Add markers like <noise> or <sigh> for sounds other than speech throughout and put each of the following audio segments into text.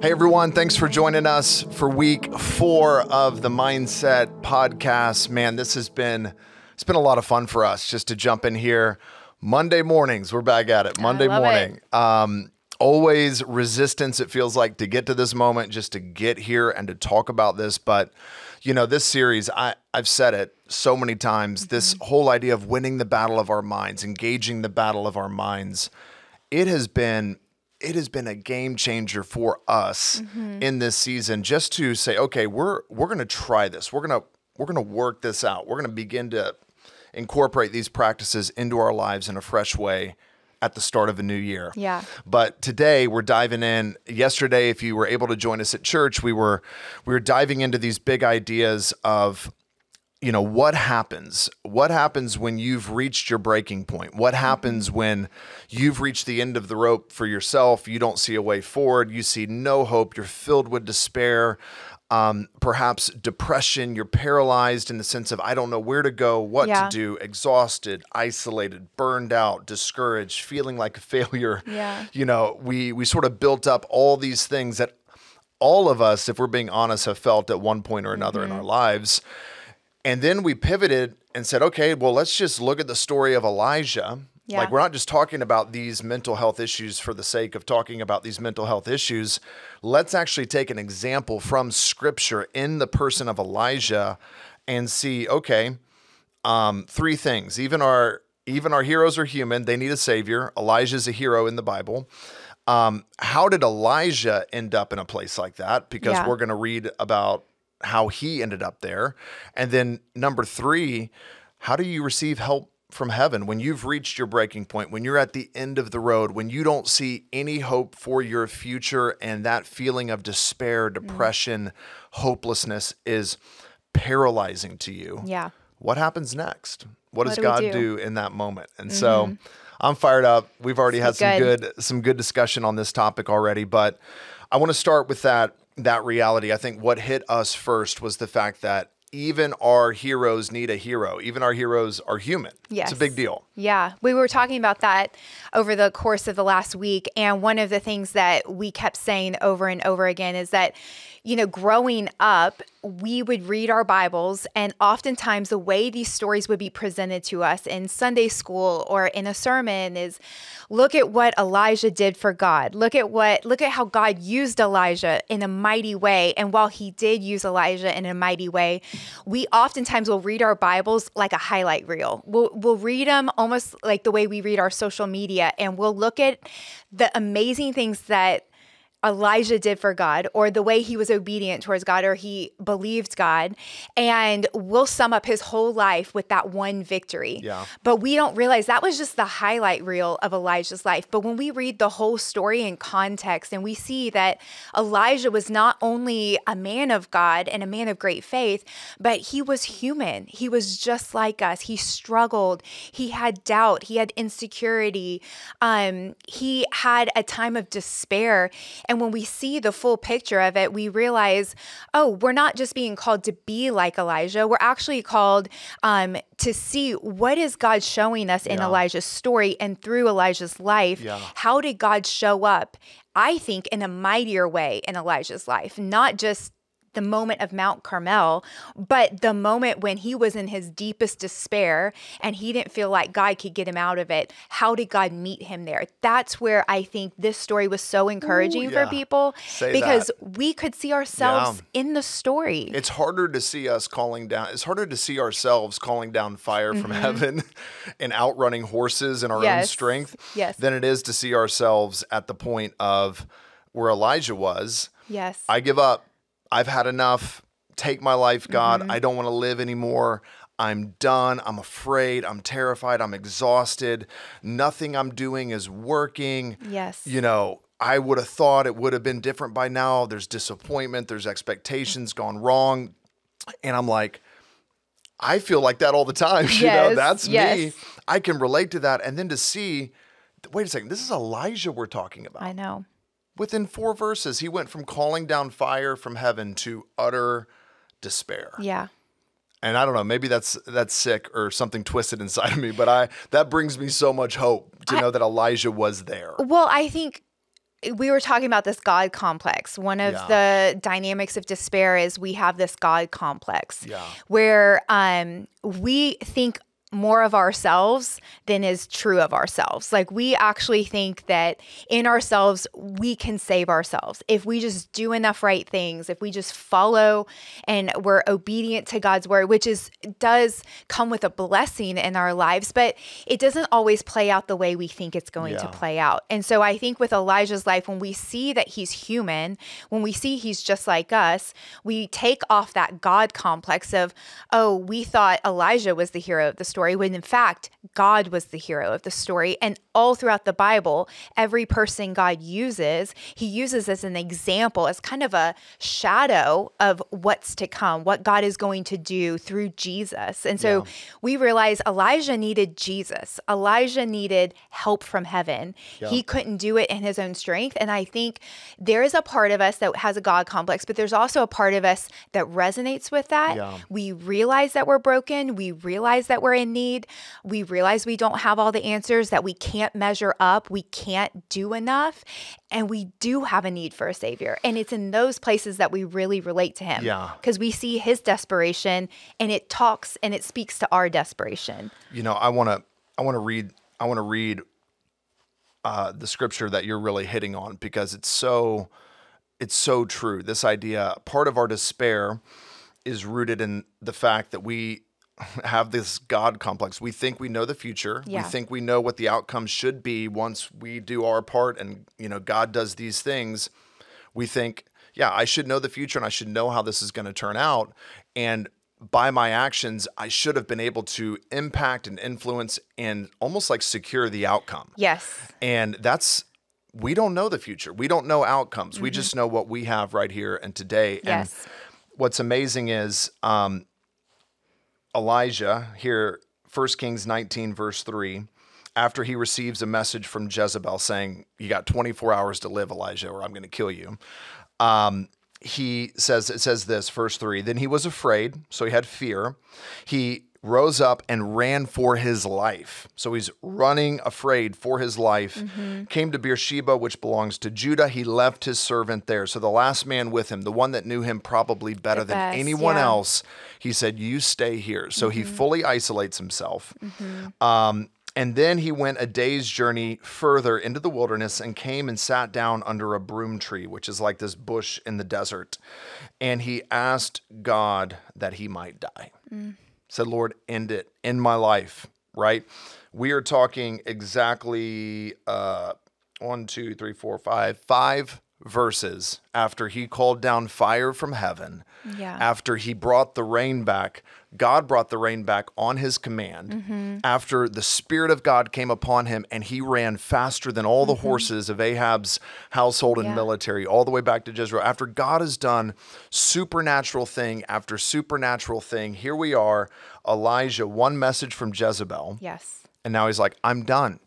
Hey everyone, thanks for joining us for week four of the Mindset Podcast. Man, this has been it's been a lot of fun for us just to jump in here. Monday mornings, we're back at it. Monday morning. Um, always resistance, it feels like, to get to this moment, just to get here and to talk about this. But you know, this series, I, I've said it so many times, this whole idea of winning the battle of our minds, engaging the battle of our minds, it has been it has been a game changer for us mm-hmm. in this season just to say okay we're we're going to try this. We're going to we're going to work this out. We're going to begin to incorporate these practices into our lives in a fresh way at the start of a new year. Yeah. but today we're diving in. Yesterday if you were able to join us at church we were we were diving into these big ideas of you know what happens? What happens when you've reached your breaking point? What happens when you've reached the end of the rope for yourself? You don't see a way forward. You see no hope. You're filled with despair. Um, perhaps depression. You're paralyzed in the sense of i don't know where to go what Yeah. to do exhausted isolated burned out discouraged feeling like a <laughs> failure. Yeah. you know we we sort of built up all these things that all of us if we're being honest have felt at one point or another Mm-hmm. in our lives and then we pivoted and said, okay, well, let's just look at the story of Elijah. Yeah. Like, we're not just talking about these mental health issues for the sake of talking about these mental health issues. Let's actually take an example from scripture in the person of Elijah and see, okay, um, three things. Even our even our heroes are human. They need a savior. Elijah's a hero in the Bible. Um, how did Elijah end up in a place like that? Because Yeah. we're going to read about how he ended up there. And then number three, how do you receive help from heaven when you've reached your breaking point, when you're at the end of the road, when you don't see any hope for your future, and that feeling of despair, mm. depression, hopelessness is paralyzing to you? Yeah. what happens next? What, does do God do? do? in that moment? And so mm-hmm. I'm fired up. We've already had some good. good some good discussion on this topic already, but I want to start with that that reality. I think what hit us first was the fact that even our heroes need a hero. Even our heroes are human. Yes. It's a big deal. Yeah, we were talking about that over the course of the last week. And one of the things that we kept saying over and over again is that, you know, growing up, we would read our Bibles, and oftentimes the way these stories would be presented to us in Sunday school or in a sermon is look at what Elijah did for God. Look at what, look at how God used Elijah in a mighty way. And while he did use Elijah in a mighty way, we oftentimes will read our Bibles like a highlight reel. We'll, we'll read them almost like the way we read our social media, and we'll look at the amazing things that Elijah did for God, or the way he was obedient towards God, or he believed God, and we'll sum up his whole life with that one victory. Yeah. But we don't realize that was just the highlight reel of Elijah's life. But when we read the whole story in context and we see that Elijah was not only a man of God and a man of great faith, but he was human. He was just like us. He struggled. He had doubt. He had insecurity. Um, he had a time of despair. And when we see the full picture of it, we realize, oh, we're not just being called to be like Elijah. We're actually called um, to see what is God showing us in Yeah. Elijah's story and through Elijah's life. Yeah. How did God show up? I think in a mightier way in Elijah's life, not just the moment of Mount Carmel, but the moment when he was in his deepest despair and he didn't feel like God could get him out of it. How did God meet him there? That's where I think this story was so encouraging yeah. for people Say because that. we could see ourselves Yeah. in the story. It's harder to see us calling down. It's harder to see ourselves calling down fire from heaven <laughs> and outrunning horses in our own Mm-hmm. Strength Yes. than it is to see ourselves at the point of where Elijah was. yes. I give up. I've had enough. Take my life, God. Mm-hmm. I don't want to live anymore. I'm done. I'm afraid. I'm terrified. I'm exhausted. Nothing I'm doing is working. yes. You know, I would have thought it would have been different by now. There's disappointment, there's expectations gone wrong. And I'm like, I feel like that all the time. <laughs> You know, Yes, that's me. I can relate to that. And then to see, wait a second, this is Elijah we're talking about. I know. Within four verses, he went from calling down fire from heaven to utter despair. Yeah. And I don't know, maybe that's that's sick or something twisted inside of me, but I that brings me so much hope to know that Elijah was there. Well, I think we were talking about this God complex. One of Yeah. the dynamics of despair is we have this God complex Yeah. where um, we think more of ourselves than is true of ourselves. Like we actually think that in ourselves, we can save ourselves. If we just do enough right things, if we just follow and we're obedient to God's word, which is does come with a blessing in our lives, but it doesn't always play out the way we think it's going to play out. And so I think with Elijah's life, when we see that he's human, when we see he's just like us, we take off that God complex of, oh, we thought Elijah was the hero of the story, when in fact, God was the hero of the story. And all throughout the Bible, every person God uses, he uses as an example, as kind of a shadow of what's to come, what God is going to do through Jesus. And so Yeah. we realize Elijah needed Jesus. Elijah needed help from heaven. Yeah. He couldn't do it in his own strength. And I think there is a part of us that has a God complex, but there's also a part of us that resonates with that. Yeah. We realize that we're broken. We realize that we're in need. We realize we don't have all the answers, that we can't measure up. We can't do enough. And we do have a need for a savior. And it's in those places that we really relate to him. Yeah. Because we see his desperation and it talks and it speaks to our desperation. You know, I want to I want to read I want to read uh, the scripture that you're really hitting on because it's so it's so true. This idea, part of our despair is rooted in the fact that we <laughs> have this God complex. We think we know the future. Yeah. We think we know what the outcome should be once we do our part and you know God does these things. We think, yeah, I should know the future and I should know how this is going to turn out and by my actions, I should have been able to impact and influence and almost like secure the outcome. Yes. And that's we don't know the future. We don't know outcomes. We just know what we have right here and today. Yes. And what's amazing is um, Elijah here, 1 Kings 19, verse 3, after he receives a message from Jezebel saying, You got 24 hours to live, Elijah, or I'm going to kill you. Um, he says, It says this, verse 3 Then he was afraid, so he had fear. He rose up and ran for his life. So he's running afraid for his life. Came to Beersheba, which belongs to Judah. He left his servant there. So the last man with him, the one that knew him probably better The than best, anyone yeah. else, he said, You stay here. So he Mm-hmm. fully isolates himself. Um, and then he went a day's journey further into the wilderness and came and sat down under a broom tree, which is like this bush in the desert. And he asked God that he might die. Said, Lord, end it in my life, right? We are talking exactly uh, one, two, three, four, five, five verses after he called down fire from heaven Yeah. after he brought the rain back, God brought the rain back on his command. Mm-hmm. After the Spirit of God came upon him and he ran faster than all the horses of Ahab's household and Mm-hmm. Yeah. military, all the way back to Jezreel. After God has done supernatural thing after supernatural thing, here we are, Elijah, one message from Jezebel. Yes. And now he's like, I'm done.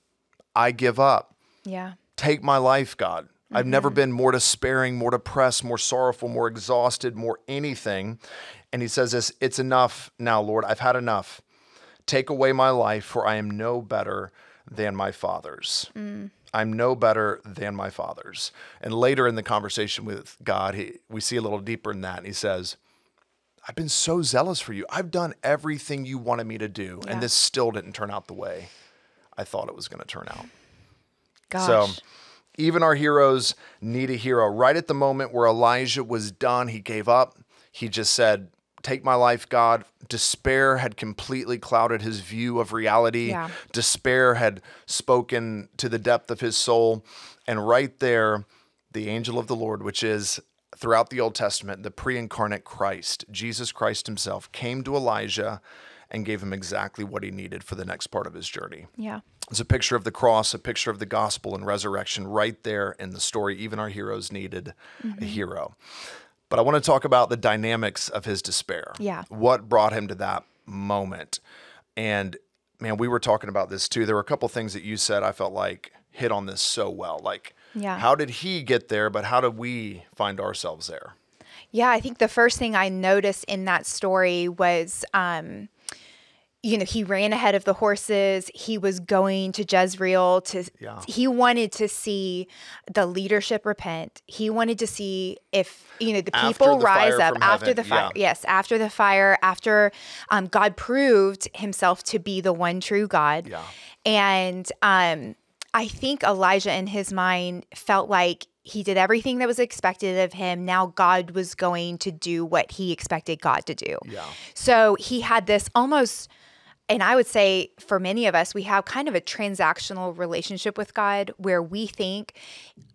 I give up Yeah. take my life, God. I've never mm-hmm. been more despairing, more depressed, more sorrowful, more exhausted, more anything. And he says this, it's enough now, Lord. I've had enough. Take away my life, for I am no better than my fathers. Mm. I'm no better than my fathers. And later in the conversation with God, he, we see a little deeper in that. And he says, I've been so zealous for you. I've done everything you wanted me to do. Yeah. And this still didn't turn out the way I thought it was going to turn out. Gosh. So even our heroes need a hero. Right at the moment where Elijah was done, he gave up. He just said, Take my life, God. Despair had completely clouded his view of reality. Yeah. Despair had spoken to the depth of his soul. And right there, the angel of the Lord, which is throughout the Old Testament, the pre incarnate Christ, Jesus Christ himself, came to Elijah and gave him exactly what he needed for the next part of his journey. yeah. It's a picture of the cross, a picture of the gospel and resurrection right there in the story. Even our heroes needed Mm-hmm. a hero. But I want to talk about the dynamics of his despair. Yeah. What brought him to that moment? And man, we were talking about this too. There were a couple things that you said I felt like hit on this so well. Like, Yeah. how did he get there, but how did we find ourselves there? Yeah, I think the first thing I noticed in that story was um, you know, he ran ahead of the horses. He was going to Jezreel to Yeah. he wanted to see the leadership repent. He wanted to see if, you know, the people the rise up after heaven, the fire. yeah. Yes, after the fire, after um, God proved himself to be the one true God. Yeah. And um, I think Elijah in his mind felt like he did everything that was expected of him. Now God was going to do what he expected God to do. Yeah. So he had this almost, and I would say for many of us, we have kind of a transactional relationship with God where we think,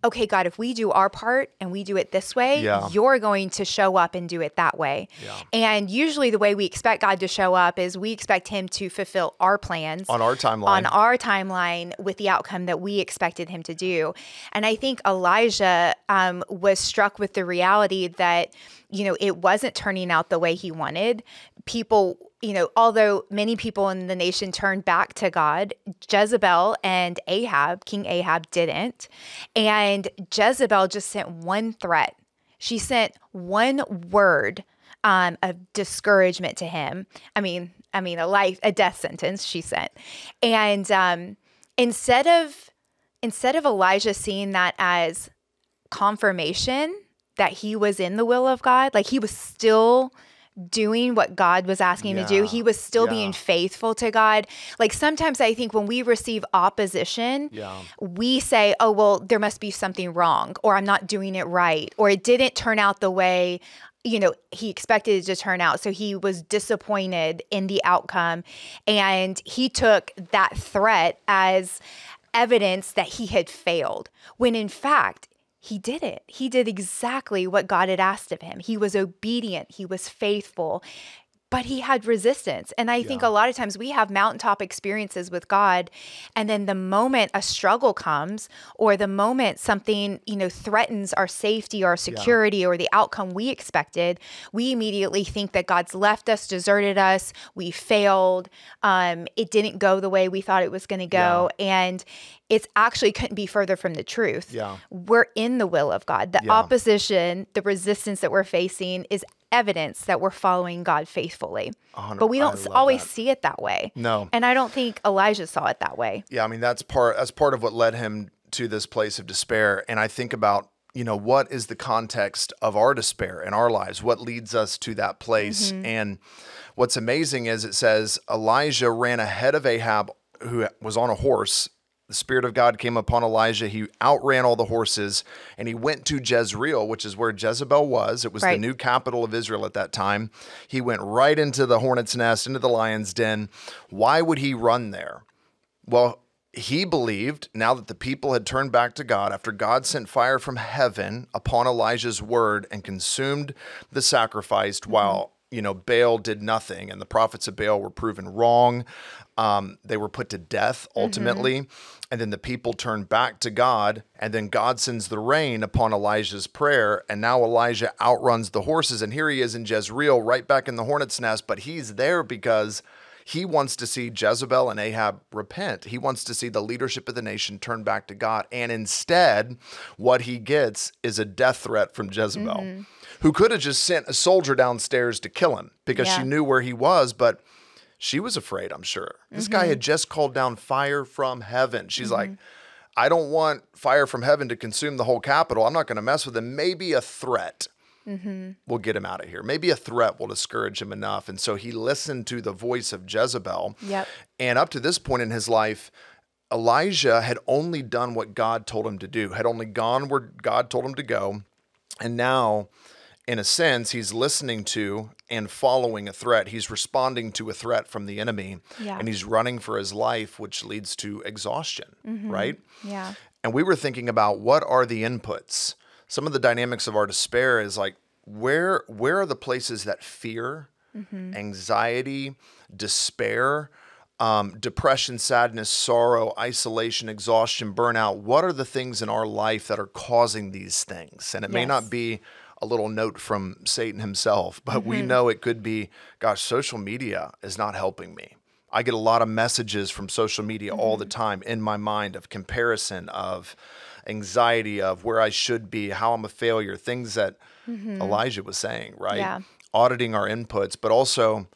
okay, God, if we do our part and we do it this way, Yeah. you're going to show up and do it that way. Yeah. And usually the way we expect God to show up is we expect him to fulfill our plans On our timeline. on our timeline with the outcome that we expected him to do. And I think Elijah um, was struck with the reality that, you know, it wasn't turning out the way he wanted. People, you know, although many people in the nation turned back to God, Jezebel and Ahab, King Ahab, didn't. And Jezebel just sent one threat. She sent one word um, of discouragement to him. I mean, I mean, a life, a death sentence. She sent, and um, instead of instead of Elijah seeing that as confirmation that he was in the will of God, like he was still doing what God was asking him to do. He was still Yeah. being faithful to God. Like sometimes I think when we receive opposition, Yeah. we say, oh, well, there must be something wrong, or I'm not doing it right, or it didn't turn out the way. You know, he expected it to turn out. So he was disappointed in the outcome. And he took that threat as evidence that he had failed, when in fact, he did it. He did exactly what God had asked of him. He was obedient, he was faithful, but he had resistance. And I think a lot of times we have mountaintop experiences with God, and then the moment a struggle comes, or the moment something, you know, threatens our safety our security or the outcome we expected, we immediately think that God's left us, deserted us, we failed, um, it didn't go the way we thought it was going to go. And it's actually couldn't be further from the truth. Yeah. We're in the will of God. The Yeah. opposition, the resistance that we're facing is evidence that we're following God faithfully. hundred- But we don't always that. see it that way. No. And I don't think Elijah saw it that way. Yeah, I mean that's part that's part of what led him to this place of despair. And I think about, you know, what is the context of our despair in our lives? What leads us to that place? Mm-hmm. And what's amazing is it says Elijah ran ahead of Ahab, who was on a horse. The Spirit of God came upon Elijah. He outran all the horses and he went to Jezreel, which is where Jezebel was. It was the new capital of Israel at that time. He went right into the hornet's nest, into the lion's den. Why would he run there? Well, he believed now that the people had turned back to God after God sent fire from heaven upon Elijah's word and consumed the sacrifice while, you know, Baal did nothing and the prophets of Baal were proven wrong. Um, they were put to death ultimately. And then the people turned back to God. And then God sends the rain upon Elijah's prayer. And now Elijah outruns the horses. And here he is in Jezreel, right back in the hornet's nest. But he's there because he wants to see Jezebel and Ahab repent. He wants to see the leadership of the nation turn back to God. And instead, what he gets is a death threat from Jezebel, who could have just sent a soldier downstairs to kill him because she knew where he was. But she was afraid, I'm sure. This guy mm-hmm. had just called down fire from heaven. She's like, mm-hmm. I don't want fire from heaven to consume the whole capital. I'm not going to mess with him. Maybe a threat mm-hmm. will get him out of here. Maybe a threat will discourage him enough. And so he listened to the voice of Jezebel. Yep. And up to this point in his life, Elijah had only done what God told him to do, had only gone where God told him to go. And now, in a sense, he's listening to and following a threat. He's responding to a threat from the enemy. Yeah. And he's running for his life, which leads to exhaustion, right? Yeah. And we were thinking about what are the inputs. Some of the dynamics of our despair is like where where are the places that fear, anxiety, despair, um, depression, sadness, sorrow, isolation, exhaustion, burnout. What are the things in our life that are causing these things? And it may not be a little note from Satan himself, but we mm-hmm. know it could be, gosh, social media is not helping me. I get a lot of messages from social media all the mm-hmm. time in my mind of comparison, of anxiety, of where I should be, how I'm a failure, things that mm-hmm. Elijah was saying, right? Yeah. Auditing our inputs, but also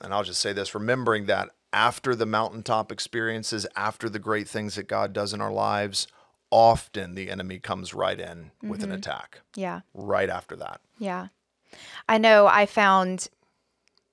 and I'll just say this remembering that after the mountaintop experiences, after the great things that God does in our lives, often the enemy comes right in with an mm-hmm. attack Yeah. right after that. Yeah. I know I found,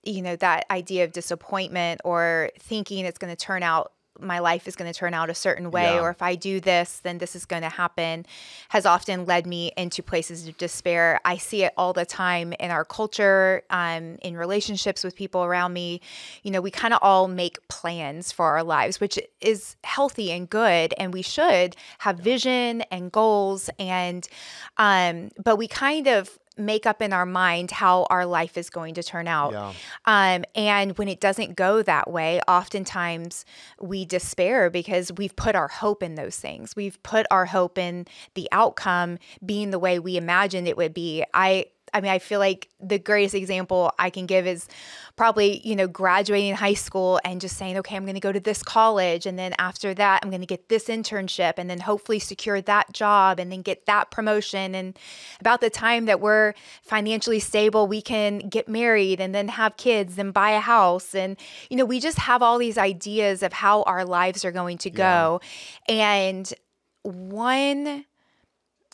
you know, that idea of disappointment or thinking it's going to turn out, my life is going to turn out a certain way, Yeah. or if I do this, then this is going to happen, has often led me into places of despair. I see it all the time in our culture, um, in relationships with people around me. You know, we kind of all make plans for our lives, which is healthy and good, and we should have vision and goals, and um, but we kind of make up in our mind how our life is going to turn out. Yeah. Um, and when it doesn't go that way, oftentimes we despair because we've put our hope in those things. We've put our hope in the outcome being the way we imagined it would be. I I mean, I feel like the greatest example I can give is probably, you know, graduating high school and just saying, okay, I'm going to go to this college. And then after that, I'm going to get this internship and then hopefully secure that job and then get that promotion. And about the time that we're financially stable, we can get married and then have kids and buy a house. And, you know, we just have all these ideas of how our lives are going to go. And one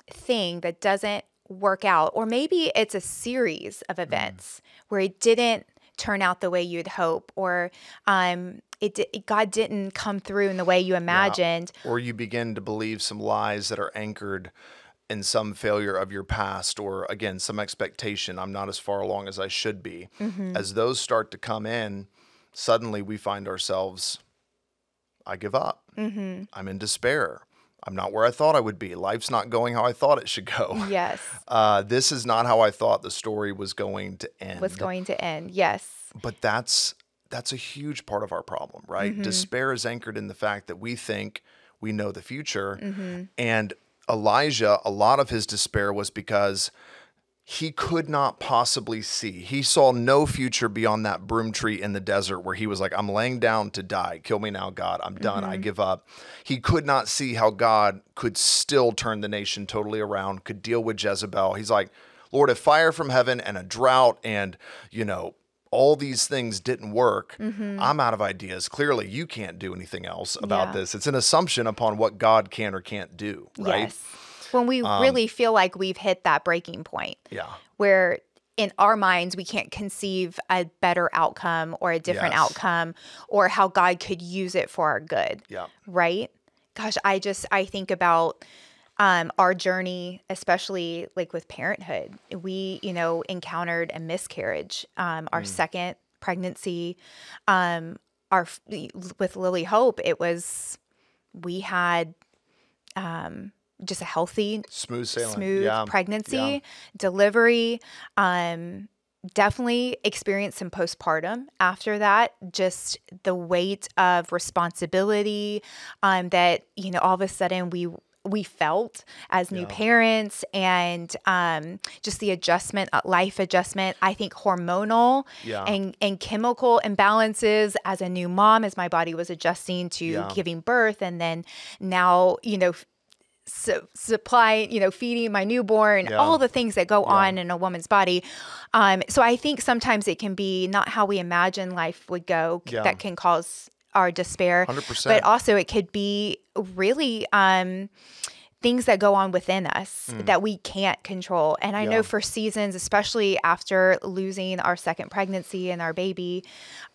thing that doesn't work out, or maybe it's a series of mm. events where it didn't turn out the way you'd hope, or um, it di- God didn't come through in the way you imagined. Or you begin to believe some lies that are anchored in some failure of your past, or again, some expectation. I'm not as far along as I should be. Mm-hmm. As those start to come in, suddenly we find ourselves, I give up. Mm-hmm. I'm in despair. I'm not where I thought I would be. Life's not going how I thought it should go. <laughs> Yes, Uh, this is not how I thought the story was going to end. was going to end. Yes, but that's that's a huge part of our problem right Mm-hmm. despair is anchored in the fact that we think we know the future Mm-hmm. and elijah a lot of his despair was because he could not possibly see he saw no future beyond that broom tree in the desert where he was like i'm laying down to die kill me now god i'm done Mm-hmm. i give up he could not see how god could still turn the nation totally around could deal with jezebel he's like lord if fire from heaven and a drought and you know all these things didn't work. I'm out of ideas. Clearly, you can't do anything else about Yeah. this. It's an assumption upon what God can or can't do, right? Yes. When we really feel like we've hit that breaking point. Yeah. where in our minds we can't conceive a better outcome or a different Yes. outcome or how God could use it for our good. Yeah. Right? Gosh, I just I think about um, our journey, especially like with parenthood. We, you know, encountered a miscarriage. Um, our second pregnancy, um, our with Lily Hope, it was we had um, just a healthy Smooth sailing. smooth yeah. pregnancy, Yeah. delivery. Um, definitely experienced some postpartum after that. Just the weight of responsibility um, that you know all of a sudden we we felt as new parents and um, just the adjustment uh, life adjustment i think hormonal Yeah. and, and chemical imbalances as a new mom as my body was adjusting to Yeah. giving birth and then now you know su- supply, you know, feeding my newborn, Yeah. all the things that go on in a woman's body. Um, so I think sometimes it can be not how we imagine life would go Yeah. that can cause our despair. 100%. But also it could be really um, things that go on within us that we can't control. And I. Yeah. know for seasons, especially after losing our second pregnancy and our baby,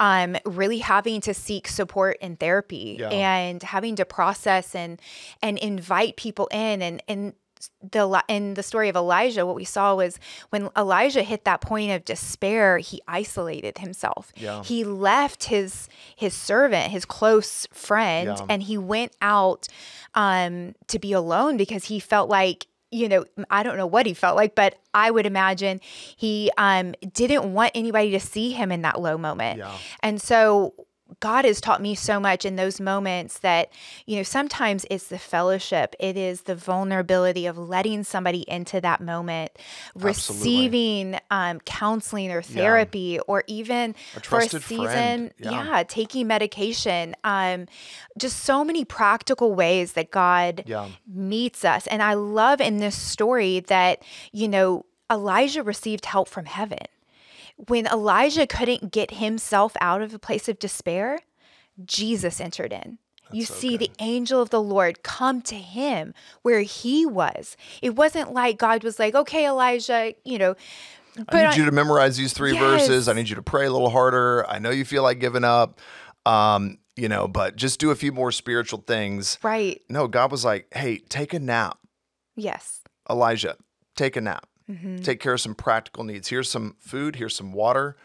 um, really having to seek support in therapy Yeah. and having to process and and invite people in and and the in the story of Elijah, what we saw was when Elijah hit that point of despair, he isolated himself. Yeah. He left his his servant, his close friend, Yeah. and he went out um, to be alone because he felt like you know I don't know what he felt like, but I would imagine he um, didn't want anybody to see him in that low moment. Yeah. And so God has taught me so much in those moments that, you know, sometimes it's the fellowship, it is the vulnerability of letting somebody into that moment, receiving um, counseling or therapy, or even A for a season. Yeah. yeah, taking medication. Um, just so many practical ways that God Yeah. meets us. And I love in this story that, you know, Elijah received help from heaven when Elijah couldn't get himself out of a place of despair, Jesus entered in. you so see the angel of the Lord come to him where he was. It wasn't like God was like, okay, Elijah, you know, I need on- you to memorize these three verses. I need you to pray a little harder. I know you feel like giving up, um, you know, but just do a few more spiritual things. right. No, God was like, hey, take a nap. Yes. Elijah, take a nap. Mm-hmm. Take care of some practical needs. Here's some food, here's some water.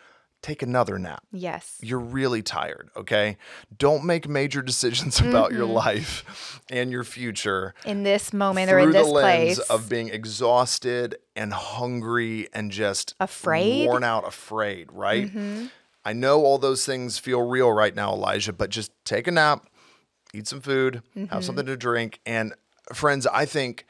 Take another nap. Yes. You're really tired, okay? Don't make major <laughs> decisions about your Mm-hmm. life and your future In this moment or in this place. of being exhausted and hungry and just Afraid? Mm-hmm. worn out, afraid, right? I know all those things feel real right now, Elijah, but just take a nap, eat some food, Mm-hmm. have something to drink. And friends, I think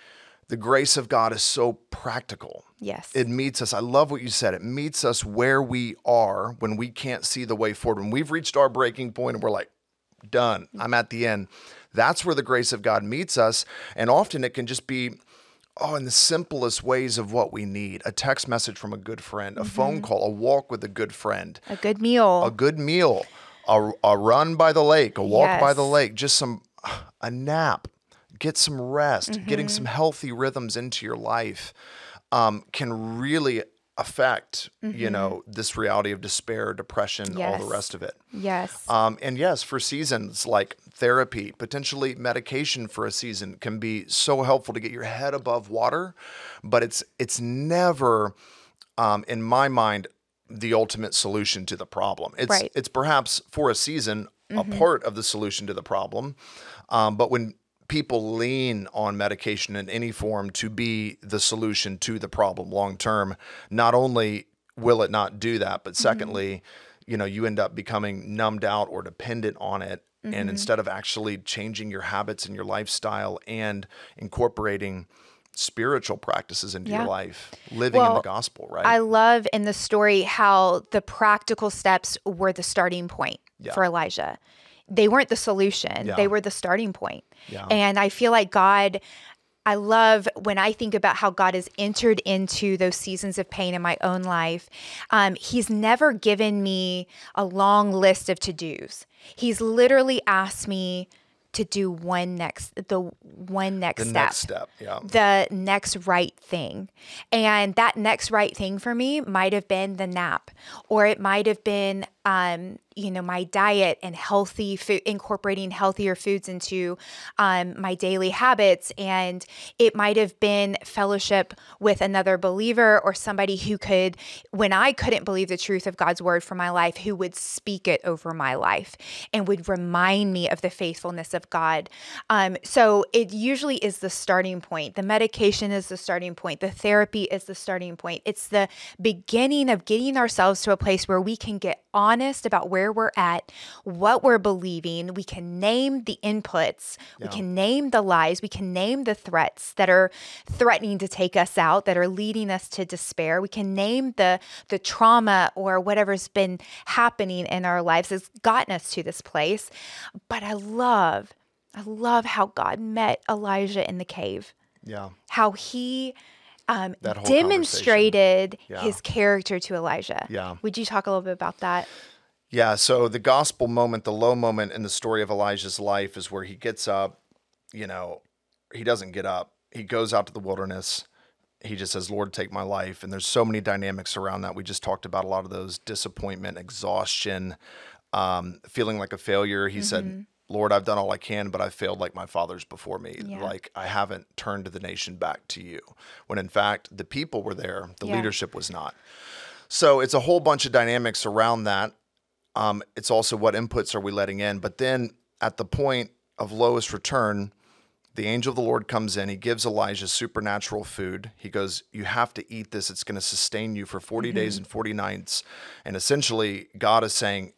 the grace of God is so practical. yes. It meets us. I love what you said. It meets us where we are when we can't see the way forward. When we've reached our breaking point and we're like, done, I'm at the end. That's where the grace of God meets us. And often it can just be, oh, in the simplest ways of what we need a text message from a good friend, a phone mm-hmm. call, a walk with a good friend, a good meal. a good meal, a, a run by the lake, a walk by the lake, just some, a nap, get some rest, getting some healthy rhythms into your life um, can really affect, you know, this reality of despair, depression, all the rest of it. yes. Um, and yes, for seasons like therapy, potentially medication for a season can be so helpful to get your head above water, but it's it's never, um, in my mind, the ultimate solution to the problem. It's Right. it's perhaps for a season a part of the solution to the problem, um, but when people lean on medication in any form to be the solution to the problem long term, not only will it not do that, but mm-hmm. secondly, you know, you end up becoming numbed out or dependent on it. And mm-hmm. instead of actually changing your habits and your lifestyle and incorporating spiritual practices into Yeah. your life, living in the gospel, right? I love in the story how the practical steps were the starting point Yeah. for Elijah. They weren't the solution, Yeah. they were the starting point. Yeah. And I feel like God, I love when I think about how God has entered into those seasons of pain in my own life. Um, he's never given me a long list of to dos. He's literally asked me to do one next, the one next the step next step. Yeah. the next right thing. And that next right thing for me might have been the nap, or it might have been, um, you know, my diet and healthy food, incorporating healthier foods into um, my daily habits. And it might have been fellowship with another believer or somebody who could, when I couldn't believe the truth of God's word for my life, who would speak it over my life and would remind me of the faithfulness of God. Um, so it usually is the starting point. The medication is the starting point. The therapy is the starting point. It's the beginning of getting ourselves to a place where we can get honest about where we're at, what we're believing. We can name the inputs, we can name the lies, we can name the threats that are threatening to take us out, that are leading us to despair. We can name the the trauma or whatever's been happening in our lives has gotten us to this place. But I love, I love how God met Elijah in the cave Yeah. how he um, demonstrated Yeah. his character to Elijah. Yeah. Would you talk a little bit about that? Yeah, so the gospel moment, the low moment in the story of Elijah's life is where he gets up, you know, he doesn't get up. He goes out to the wilderness. He just says, Lord, take my life. And there's so many dynamics around that. We just talked about a lot of those disappointment, exhaustion, um, feeling like a failure. He said, Lord, I've done all I can, but I've failed like my fathers before me. Yeah. Like I haven't turned the nation back to you. When in fact, the people were there, the Yeah. leadership was not. So it's a whole bunch of dynamics around that. Um, it's also what inputs are we letting in. But then at the point of lowest return, the angel of the Lord comes in. He gives Elijah supernatural food. He goes, You have to eat this. It's going to sustain you for 40 days and 40 nights. And essentially, God is saying,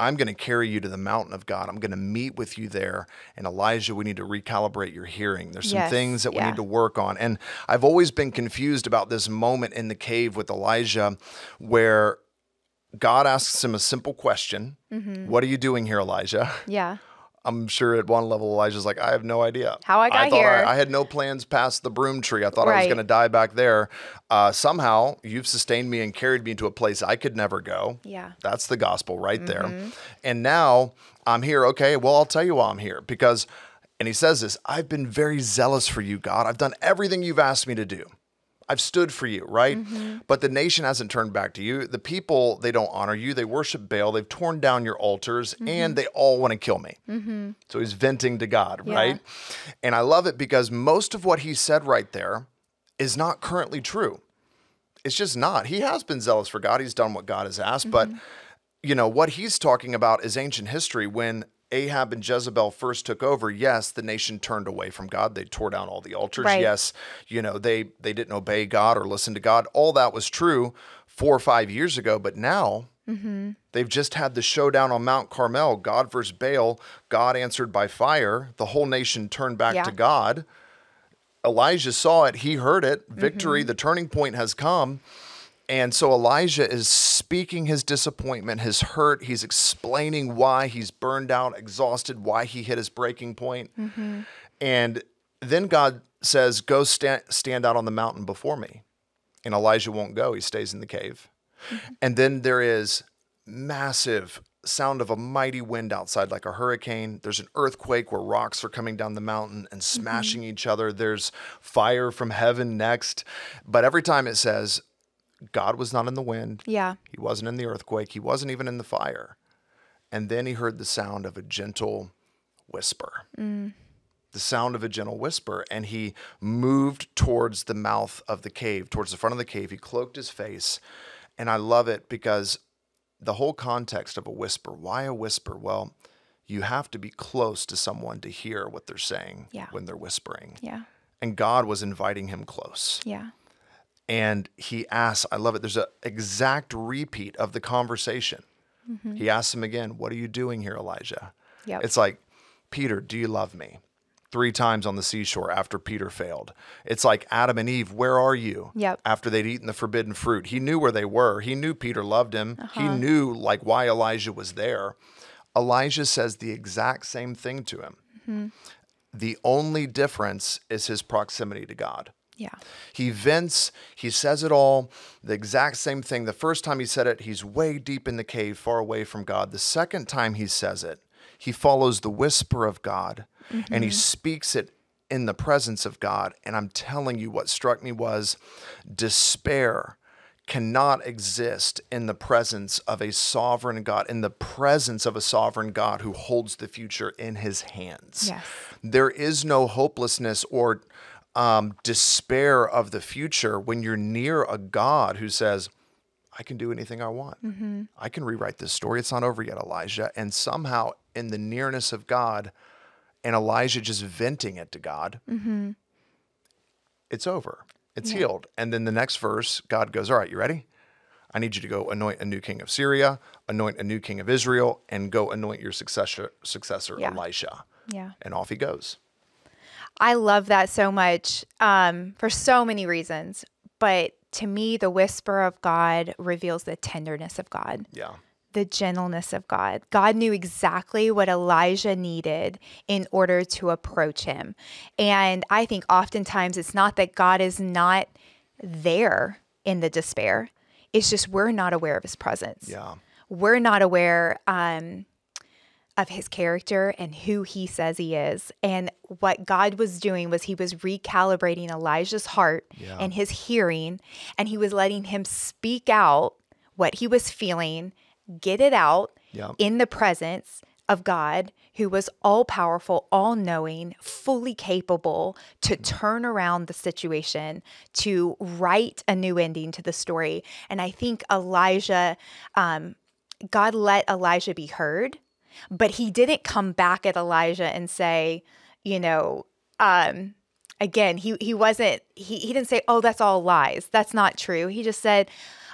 I'm going to carry you to the mountain of God. I'm going to meet with you there. And Elijah, we need to recalibrate your hearing. There's some Yes, things that we yeah. need to work on. And I've always been confused about this moment in the cave with Elijah where God asks him a simple question Mm-hmm. What are you doing here, Elijah? Yeah. I'm sure at one level Elijah's like, I have no idea How I got thought here." I, I had no plans past the broom tree. I thought I was going to die back there. Uh, somehow you've sustained me and carried me to a place I could never go. Yeah. That's the gospel right there. Mm-hmm. And now I'm here. Okay, well, I'll tell you why I'm here because, and he says this I've been very zealous for you, God. I've done everything you've asked me to do. I've stood for you, right? Mm-hmm. But the nation hasn't turned back to you. The people, they don't honor you. They worship Baal. They've torn down your altars Mm-hmm. and they all want to kill me. So he's venting to God, Yeah. right? And I love it because most of what he said right there is not currently true. It's just not. He has been zealous for God. He's done what God has asked. But, you know, what he's talking about is ancient history when Ahab and Jezebel first took over. Yes, the nation turned away from God. They tore down all the altars. Right. Yes, you know, they they didn't obey God or listen to God. All that was true four or five years ago. But now they've just had the showdown on Mount Carmel, God versus Baal. God answered by fire. The whole nation turned back Yeah. to God. Elijah saw it, he heard it. Mm-hmm. Victory, the turning point has come. And so Elijah is speaking his disappointment, his hurt. He's explaining why he's burned out, exhausted, why he hit his breaking point. Mm-hmm. And then God says, Go stand, stand out on the mountain before me. And Elijah won't go, he stays in the cave. And then there is massive sound of a mighty wind outside like a hurricane. There's an earthquake where rocks are coming down the mountain and smashing each other. There's fire from heaven next. But every time it says God was not in the wind, Yeah. he wasn't in the earthquake, he wasn't even in the fire. And then he heard the sound of a gentle whisper. Mm. The sound of a gentle whisper. And he moved towards the mouth of the cave, towards the front of the cave. He cloaked his face. And I love it because the whole context of a whisper why a whisper? Well, you have to be close to someone to hear what they're saying Yeah. when they're whispering. Yeah. And God was inviting him close Yeah. And he asks i love it there's an exact repeat of the conversation. He asks him again what are you doing here elijah? Yep. it's like peter do you love me? Three times on the seashore after peter failed. It's like adam and eve where are you? Yep. after they'd eaten the forbidden fruit. He knew where they were. He knew peter loved him. He Uh-huh. knew like why elijah was there. Elijah says the exact same thing to him. Mm-hmm. the only difference is his proximity to god Yeah. he vents, he says it all, the exact same thing. The first time he said it, he's way deep in the cave, far away from God. The second time he says it, he follows the whisper of God and he mm-hmm. speaks it in the presence of God. And I'm telling you, what struck me was despair cannot exist in the presence of a sovereign God, in the presence of a sovereign God who holds the future in his hands. Yes. There is no hopelessness or um, despair of the future when you're near a God who says, I can do anything I want. I can rewrite this story. It's not over yet, Elijah. And somehow, in the nearness of God, and Elijah just venting it to God, it's over. It's healed. And then the next verse, God goes, All right, you ready? I need you to go anoint a new king of Syria, anoint a new king of Israel, and go anoint your successor, successor Yeah. Elisha. Yeah. And off he goes. I love that so much um, for so many reasons. But to me, the whisper of God reveals the tenderness of God, Yeah. the gentleness of God. God knew exactly what Elijah needed in order to approach him. And I think oftentimes it's not that God is not there in the despair, it's just we're not aware of his presence Yeah. we're not aware um, of his character and who he says he is. And what God was doing was he was recalibrating Elijah's heart Yeah. and his hearing, and he was letting him speak out what he was feeling, get it out Yeah. in the presence of God, who was all powerful, all knowing, fully capable to turn around the situation, to write a new ending to the story. And I think Elijah, um, God let Elijah be heard, but he didn't come back at Elijah and say, you know, um, again, he he wasn't he he didn't say, "Oh, that's all lies. That's not true." He just said,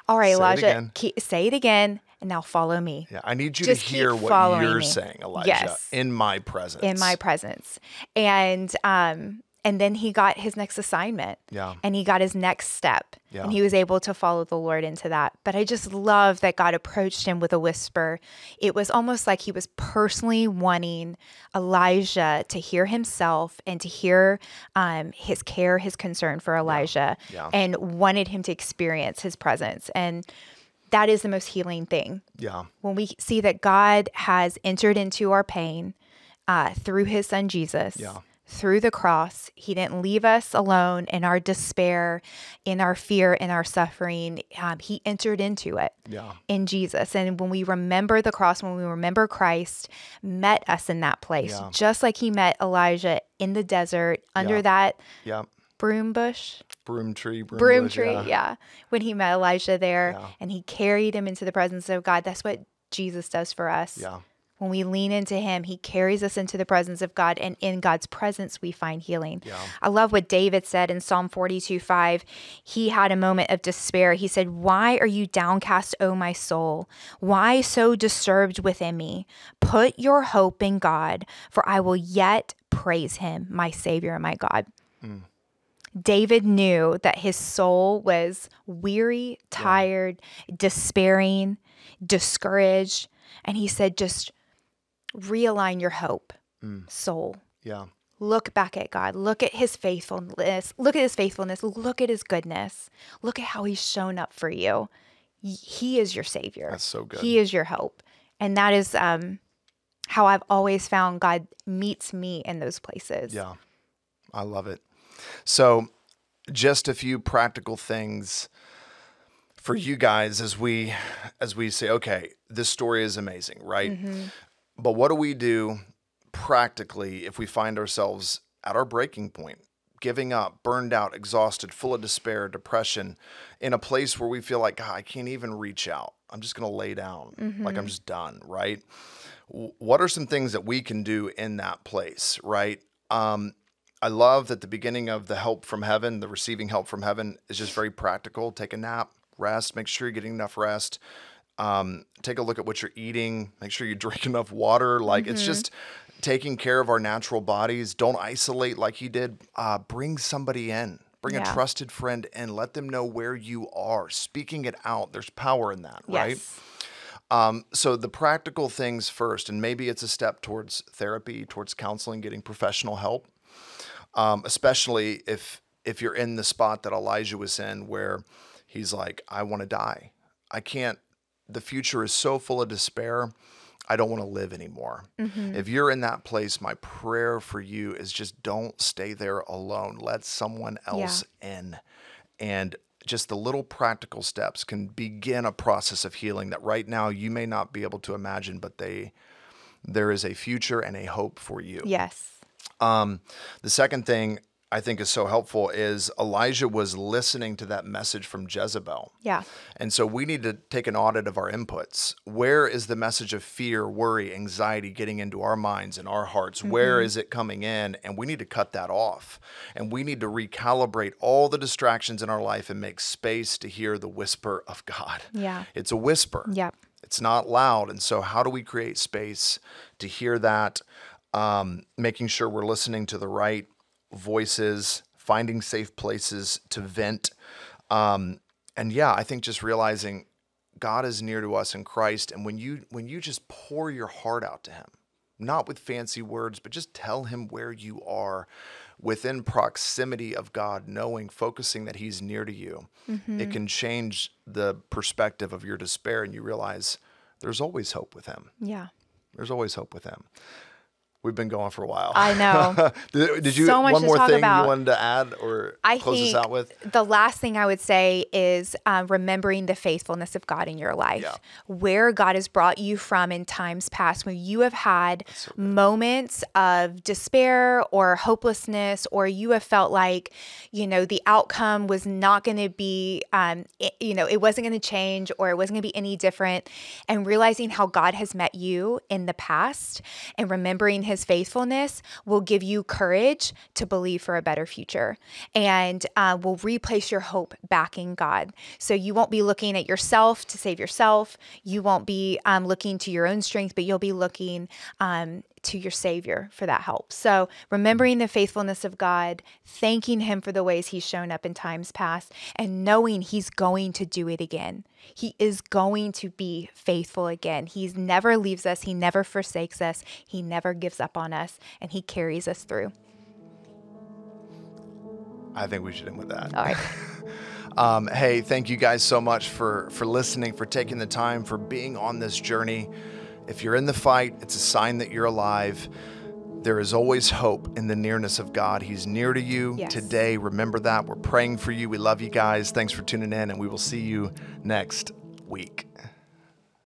"All right, Say Elijah, keep, say it again, and now follow me." Yeah. I need you Just to hear what you're me. saying, Elijah, Yes. in my presence. in my presence and um And then he got his next assignment. Yeah. And he got his next step. Yeah. And he was able to follow the Lord into that. But I just love that God approached him with a whisper. It was almost like he was personally wanting Elijah to hear himself and to hear um, his care, his concern for Elijah, Yeah. and wanted him to experience his presence. And that is the most healing thing Yeah. when we see that God has entered into our pain uh, through his son Jesus, Yeah. Through the cross. He didn't leave us alone in our despair, in our fear, in our suffering. Um, he entered into it Yeah. in Jesus. And when we remember the cross, when we remember Christ met us in that place, Yeah. just like he met Elijah in the desert under Yeah. that Yeah. broom bush Broom tree. Broom, broom bush, tree. Yeah. When he met Elijah there and he carried him into the presence of God. That's what Jesus does for us. Yeah. When we lean into him, he carries us into the presence of God, and in God's presence, we find healing. Yeah. I love what David said in Psalm 42 5. He had a moment of despair. He said, Why are you downcast, O my soul? Why so disturbed within me? Put your hope in God, for I will yet praise him, my Savior and my God. Mm. David knew that his soul was weary, tired, despairing, discouraged. And he said, just realign your hope, soul. Yeah. Look back at God. Look at his faithfulness. Look at his faithfulness. Look at his goodness. Look at how he's shown up for you. He is your savior. That's so good. He is your hope. And that is um, how I've always found God meets me in those places. Yeah. I love it. So, just a few practical things for you guys as we as we say, okay, this story is amazing, right? But what do we do practically if we find ourselves at our breaking point, giving up, burned out, exhausted, full of despair, depression, in a place where we feel like, God, I can't even reach out. I'm just going to lay down, like I'm just done, right? W- What are some things that we can do in that place, right? Um, I love that the beginning of the help from heaven, the receiving help from heaven, is just very practical. Take a nap, rest, make sure you're getting enough rest. Um, take a look at what you're eating, make sure you drink <laughs> enough water. Like it's just taking care of our natural bodies. Don't isolate like he did. Uh, bring somebody in, bring Yeah. a trusted friend in, let them know where you are. Speaking it out, there's power in that, right? Um, so the practical things first, and maybe it's a step towards therapy, towards counseling, getting professional help. Um, especially if if you're in the spot that Elijah was in, where he's like, I want to die. I can't. The future is so full of despair. I don't want to live anymore. If you're in that place, my prayer for you is just don't stay there alone. Let someone else in. And just the little practical steps can begin a process of healing that right now you may not be able to imagine, but they there is a future and a hope for you. Yes. Um, the second thing I think is so helpful is Elijah was listening to that message from Jezebel. Yeah. And so we need to take an audit of our inputs. Where is the message of fear, worry, anxiety getting into our minds and our hearts? Where is it coming in? And we need to cut that off. And we need to recalibrate all the distractions in our life and make space to hear the whisper of God. Yeah. It's a whisper. Yep. It's not loud. And so, how do we create space to hear that? Um, making sure we're listening to the right voices, finding safe places to vent. Um, and yeah, I think just realizing God is near to us in Christ. And when you when you just pour your heart out to Him, not with fancy words, but just tell Him where you are within proximity of God, knowing, focusing that He's near to you, it can change the perspective of your despair. And you realize there's always hope with Him. Yeah. There's always hope with Him. We've been going for a while. I know. <laughs> did, did you So much one more thing about. you wanted to add or I close think us out with? the last thing I would say is um, remembering the faithfulness of God in your life, Yeah. where God has brought you from in times past, when you have had moments of despair or hopelessness, or you have felt like, you know, the outcome was not going to be, um, it- you know, it wasn't going to change or it wasn't going to be any different, and realizing how God has met you in the past and remembering His faithfulness will give you courage to believe for a better future and uh, will replace your hope back in God. So you won't be looking at yourself to save yourself. You won't be um, looking to your own strength, but you'll be looking um, to your Savior for that help. So, remembering the faithfulness of God, thanking Him for the ways He's shown up in times past, and knowing He's going to do it again. He is going to be faithful again. He never leaves us, He never forsakes us, He never gives up on us, and He carries us through. I think we should end with that. All right. <laughs> Um, hey, thank you guys so much for for listening, for taking the time, for being on this journey. If you're in the fight, it's a sign that you're alive. There is always hope in the nearness of God. He's near to you Yes. today. Remember that. We're praying for you. We love you guys. Thanks for tuning in, and we will see you next week.